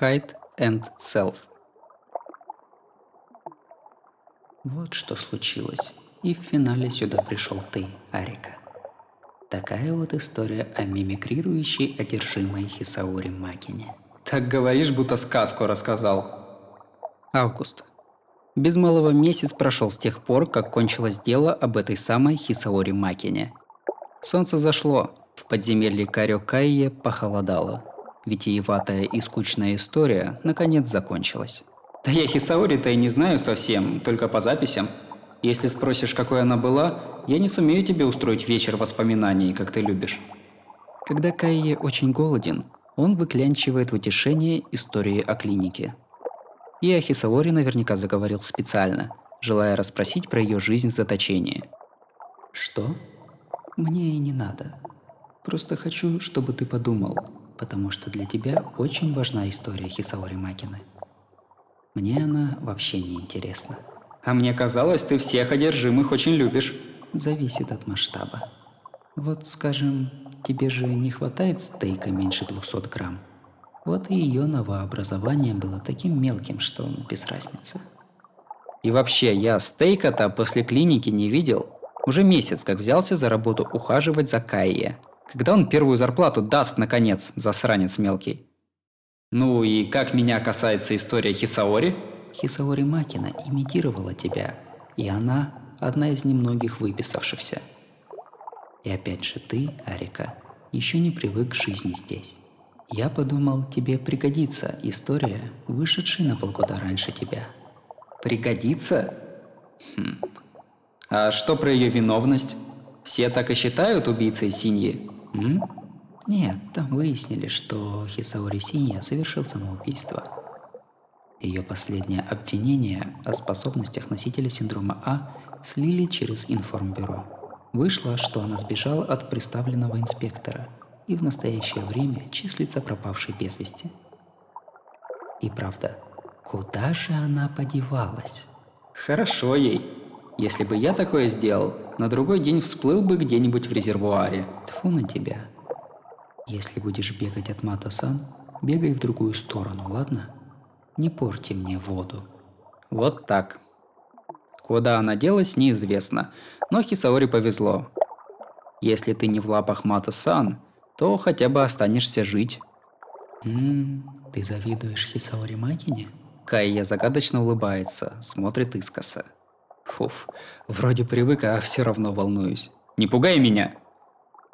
Hide and Self. Вот что случилось. И в финале сюда пришел ты, Арика. Такая вот история о мимикрирующей одержимой Хисаури Макине. Так говоришь, будто сказку рассказал. Август. Без малого месяц прошел с тех пор, как кончилось дело об этой самой Хисаори Макине. Солнце зашло, в подземелье Карё Кайе похолодало. Витиеватая и скучная история наконец закончилась. Да я Хисаори-то и не знаю совсем, только по записям. Если спросишь, какой она была, я не сумею тебе устроить вечер воспоминаний, как ты любишь. Когда Кайе очень голоден, он выклянчивает в утешение истории о клинике. И о Хисаори наверняка заговорил специально, желая расспросить про ее жизнь в заточении. Что? Мне и не надо. Просто хочу, чтобы ты подумал, потому что для тебя очень важна история Хисаори Макины. Мне она вообще не интересна. А мне казалось, ты всех одержимых очень любишь. Зависит от масштаба. Вот, скажем, тебе же не хватает стейка меньше 200 грамм. Вот и ее новообразование было таким мелким, что без разницы. И вообще, я стейка-то после клиники не видел. Уже месяц как взялся за работу ухаживать за Кайе. Когда он первую зарплату даст, наконец, засранец мелкий? Ну и как меня касается история Хисаори? Хисаори Макина имитировала тебя, и она одна из немногих выписавшихся. И опять же ты, Арика, еще не привык к жизни здесь. Я подумал, тебе пригодится история, вышедшая на полгода раньше тебя. Пригодится? Хм. А что про ее виновность? Все так и считают убийцей Синьи? М? Нет, там выяснили, что Хисаори Синья совершил самоубийство. Ее последнее обвинение о способностях носителя синдрома А слили через информбюро. Вышло, что она сбежала от представленного инспектора – и в настоящее время числится пропавшей без вести. И правда, куда же она подевалась? Хорошо ей. Если бы я такое сделал, на другой день всплыл бы где-нибудь в резервуаре. Тфу на тебя. Если будешь бегать от Мата-сан, бегай в другую сторону, ладно? Не порти мне воду. Вот так. Куда она делась, неизвестно, но Хисаори повезло. Если ты не в лапах Мата-сан, то хотя бы останешься жить. Ммм, ты завидуешь Хисаори Макине? Кайя загадочно улыбается, смотрит искоса. Фуф, вроде привык, а все равно волнуюсь. Не пугай меня!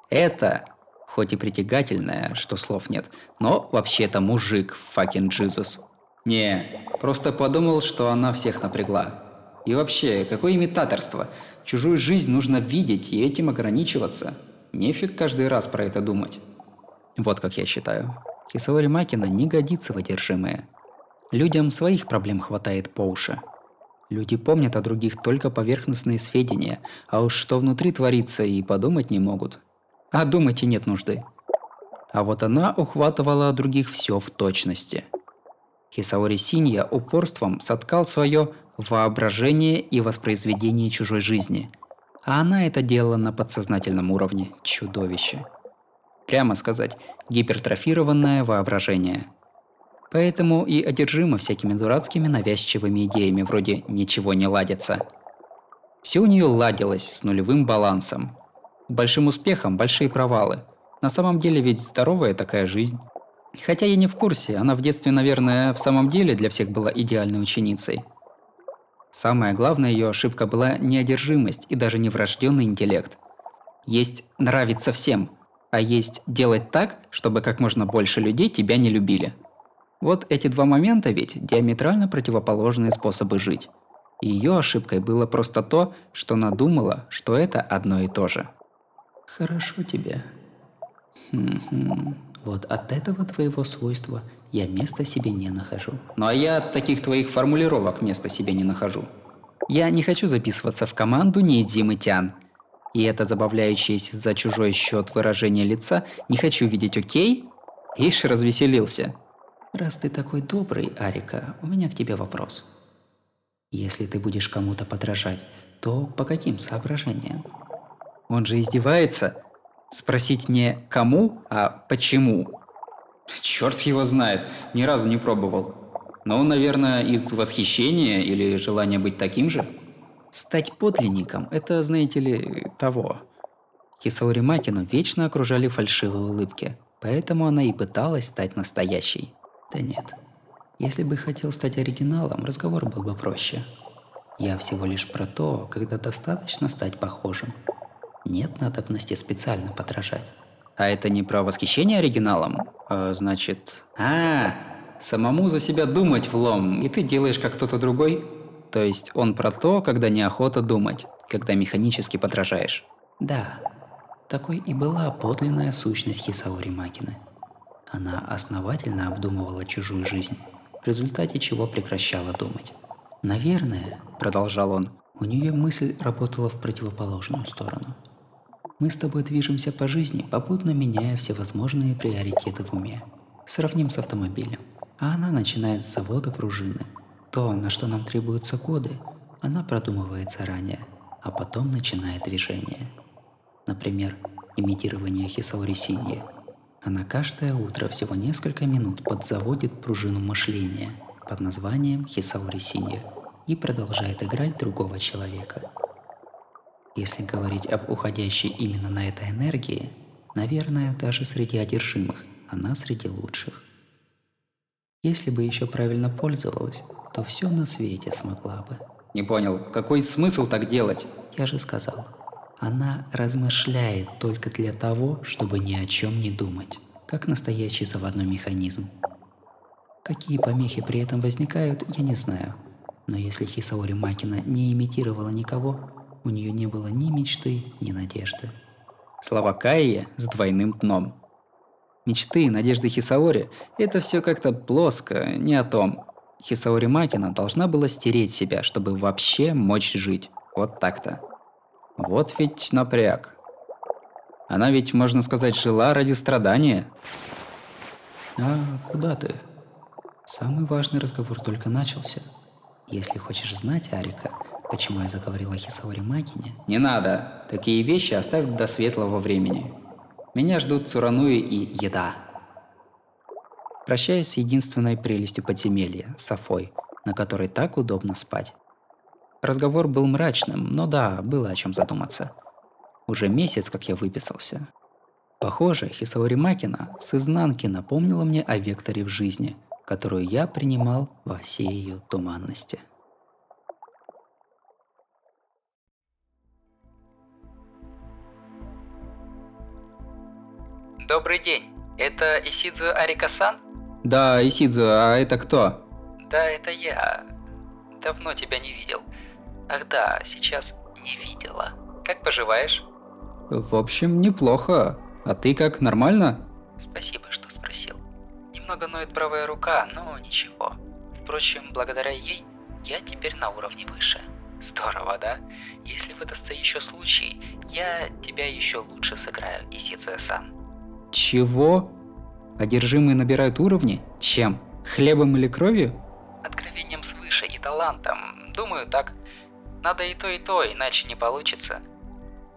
Это, хоть и притягательное, что слов нет, но вообще-то мужик, fucking Jesus. Не, просто подумал, что она всех напрягла. И вообще, какое имитаторство? Чужую жизнь нужно видеть и этим ограничиваться. Нефиг каждый раз про это думать. Вот как я считаю. Хисаори Макина не годится в одержимые. Людям своих проблем хватает по уши. Люди помнят о других только поверхностные сведения, а уж что внутри творится и подумать не могут. А думать и нет нужды. А вот она ухватывала о других все в точности. Хисаори Синья упорством соткал свое воображение и воспроизведение чужой жизни – а она это делала на подсознательном уровне. Чудовище. Прямо сказать, гипертрофированное воображение. Поэтому и одержима всякими дурацкими навязчивыми идеями вроде «ничего не ладится». Все у нее ладилось с нулевым балансом. Большим успехом большие провалы. На самом деле ведь здоровая такая жизнь. Хотя я не в курсе, она в детстве, наверное, в самом деле для всех была идеальной ученицей. Самая главная ее ошибка была неодержимость и даже не врожденный интеллект. Есть нравится всем, а есть делать так, чтобы как можно больше людей тебя не любили. Вот эти два момента ведь диаметрально противоположные способы жить. И ее ошибкой было просто то, что надумала, что это одно и то же. Хорошо тебе. Хм-хм. Вот от этого твоего свойства я места себе не нахожу. Ну а я от таких твоих формулировок места себе не нахожу. Я не хочу записываться в команду Неидзимы Тян. И это забавляющееся за чужой счет выражение лица «не хочу видеть окей» Ишь развеселился. Раз ты такой добрый, Арика, у меня к тебе вопрос. Если ты будешь кому-то подражать, то по каким соображениям? Он же издевается. Спросить не кому, а почему. Черт его знает, ни разу не пробовал. Но, наверное, из восхищения или желания быть таким же? Стать подлинником – это, знаете ли, того. Хисаори Макину вечно окружали фальшивые улыбки, поэтому она и пыталась стать настоящей. Да нет. Если бы хотел стать оригиналом, разговор был бы проще. Я всего лишь про то, когда достаточно стать похожим. Нет надобности специально подражать. А это не про восхищение оригиналом? А, значит... А, самому за себя думать влом, и ты делаешь как кто-то другой? То есть он про то, когда неохота думать, когда механически подражаешь? Да, такой и была подлинная сущность Хисаори Макины. Она основательно обдумывала чужую жизнь, в результате чего прекращала думать. Наверное, продолжал он, у нее мысль работала в противоположную сторону. Мы с тобой движемся по жизни, попутно меняя всевозможные приоритеты в уме. Сравним с автомобилем. А она начинает с завода пружины. То, на что нам требуются годы, она продумывает заранее, а потом начинает движение. Например, имитирование Хисаори Синьи. Она каждое утро всего несколько минут подзаводит пружину мышления под названием Хисаори Синья и продолжает играть другого человека – если говорить об уходящей именно на этой энергии, наверное, даже среди одержимых она среди лучших. Если бы еще правильно пользовалась, то все на свете смогла бы. Не понял, какой смысл так делать? Я же сказал, она размышляет только для того, чтобы ни о чем не думать, как настоящий заводной механизм. Какие помехи при этом возникают, я не знаю. Но если Хисаори Макина не имитировала никого, у нее не было ни мечты, ни надежды. Слова Каи с двойным дном. Мечты, надежды Хисаори – это все как-то плоско, не о том. Хисаори Макина должна была стереть себя, чтобы вообще мочь жить. Вот так-то. Вот ведь напряг. Она ведь, можно сказать, жила ради страдания. А куда ты? Самый важный разговор только начался. Если хочешь знать, Арика, Почему я заговорила о Хисаори Макине? Не надо. Такие вещи оставь до светлого времени. Меня ждут Цурануи и еда. Прощаюсь с единственной прелестью подземелья – Сафой, на которой так удобно спать. Разговор был мрачным, но да, было о чем задуматься. Уже месяц, как я выписался. Похоже, Хисаори Макина с изнанки напомнила мне о векторе в жизни, которую я принимал во всей ее туманности. Добрый день. Это Исидзу Арикасан? Да, Исидзу, а это кто? Да, это я. Давно тебя не видел. Ах да, сейчас не видела. Как поживаешь? В общем, неплохо. А ты как, нормально? Спасибо, что спросил. Немного ноет правая рука, но ничего. Впрочем, благодаря ей я теперь на уровне выше. Здорово, да? Если выдастся еще случай, я тебя еще лучше сыграю, Исидзуэ-сан. Чего? Одержимые набирают уровни? Чем? Хлебом или кровью? Откровением свыше и талантом. Думаю, так. Надо и то, и то, иначе не получится.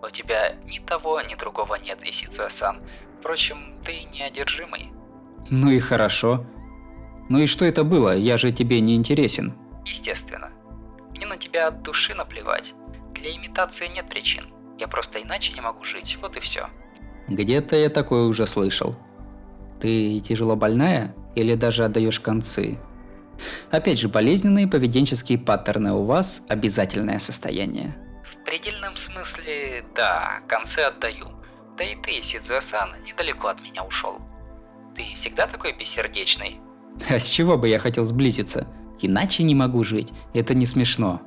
У тебя ни того, ни другого нет, Исицуя-сан. Впрочем, ты не одержимый. Ну и хорошо. Ну и что это было? Я же тебе не интересен. Естественно. Мне на тебя от души наплевать. Для имитации нет причин. Я просто иначе не могу жить, вот и все. Где-то я такое уже слышал. Ты тяжело больная или даже отдаешь концы? Опять же, болезненные поведенческие паттерны у вас – обязательное состояние. В предельном смысле, да, концы отдаю. Да и ты, Сидзуэ-сан, недалеко от меня ушел. Ты всегда такой бессердечный? А с чего бы я хотел сблизиться? Иначе не могу жить, это не смешно.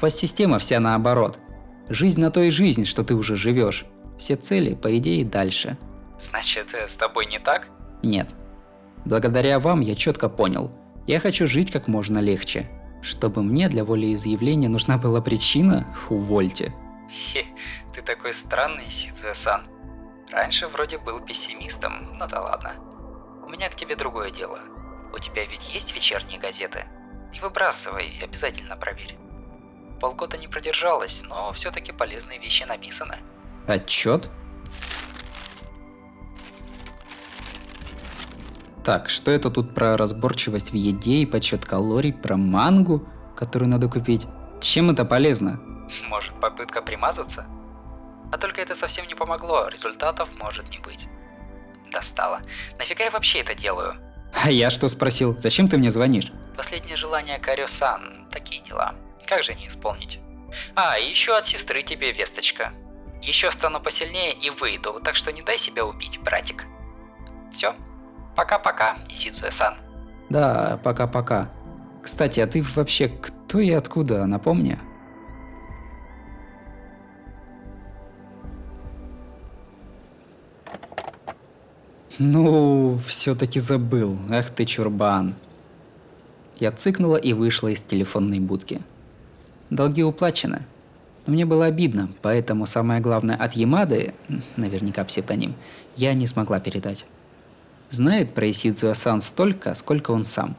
Вас система вся наоборот. Жизнь на то и жизнь, что ты уже живешь. Все цели, по идее, дальше. Значит, э, с тобой не так? Нет. Благодаря вам я четко понял. Я хочу жить как можно легче. Чтобы мне для волеизъявления нужна была причина, увольте. Хе, ты такой странный, Сидзуэ-сан. Раньше вроде был пессимистом, но да ладно. У меня к тебе другое дело. У тебя ведь есть вечерние газеты? Не выбрасывай, обязательно проверь. Полгода не продержалась, но все-таки полезные вещи написаны. Отчет? Так, что это тут про разборчивость в еде и подсчет калорий, про мангу, которую надо купить? Чем это полезно? Может, попытка примазаться? А только это совсем не помогло, результатов может не быть. Достало. Нафига я вообще это делаю? А я что спросил? Зачем ты мне звонишь? Последнее желание Карё-сан. Такие дела. Как же не исполнить? А, и еще от сестры тебе весточка. Еще стану посильнее и выйду, так что не дай себя убить, братик. Все. Пока-пока, Исицуэ-сан. Да, пока-пока. Кстати, а ты вообще кто и откуда, напомни? Ну, все-таки забыл. Ах ты чурбан. Я цыкнула и вышла из телефонной будки. Долги уплачены. Но мне было обидно, поэтому самое главное от Ямады, наверняка псевдоним, я не смогла передать. Знает про Исидзуя-сан столько, сколько он сам.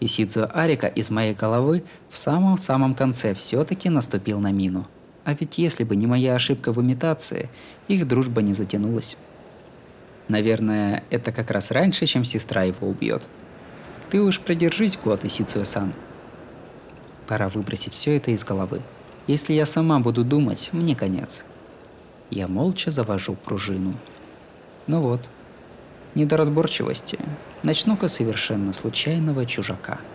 Исидзуя Арика из моей головы в самом-самом конце все-таки наступил на мину. А ведь если бы не моя ошибка в имитации, их дружба не затянулась. Наверное, это как раз раньше, чем сестра его убьет. Ты уж продержись год, Исицуэ-сан. Пора выбросить все это из головы. Если я сама буду думать, мне конец. Я молча завожу пружину. Ну вот, недоразборчивости. Начну-ка совершенно случайного чужака –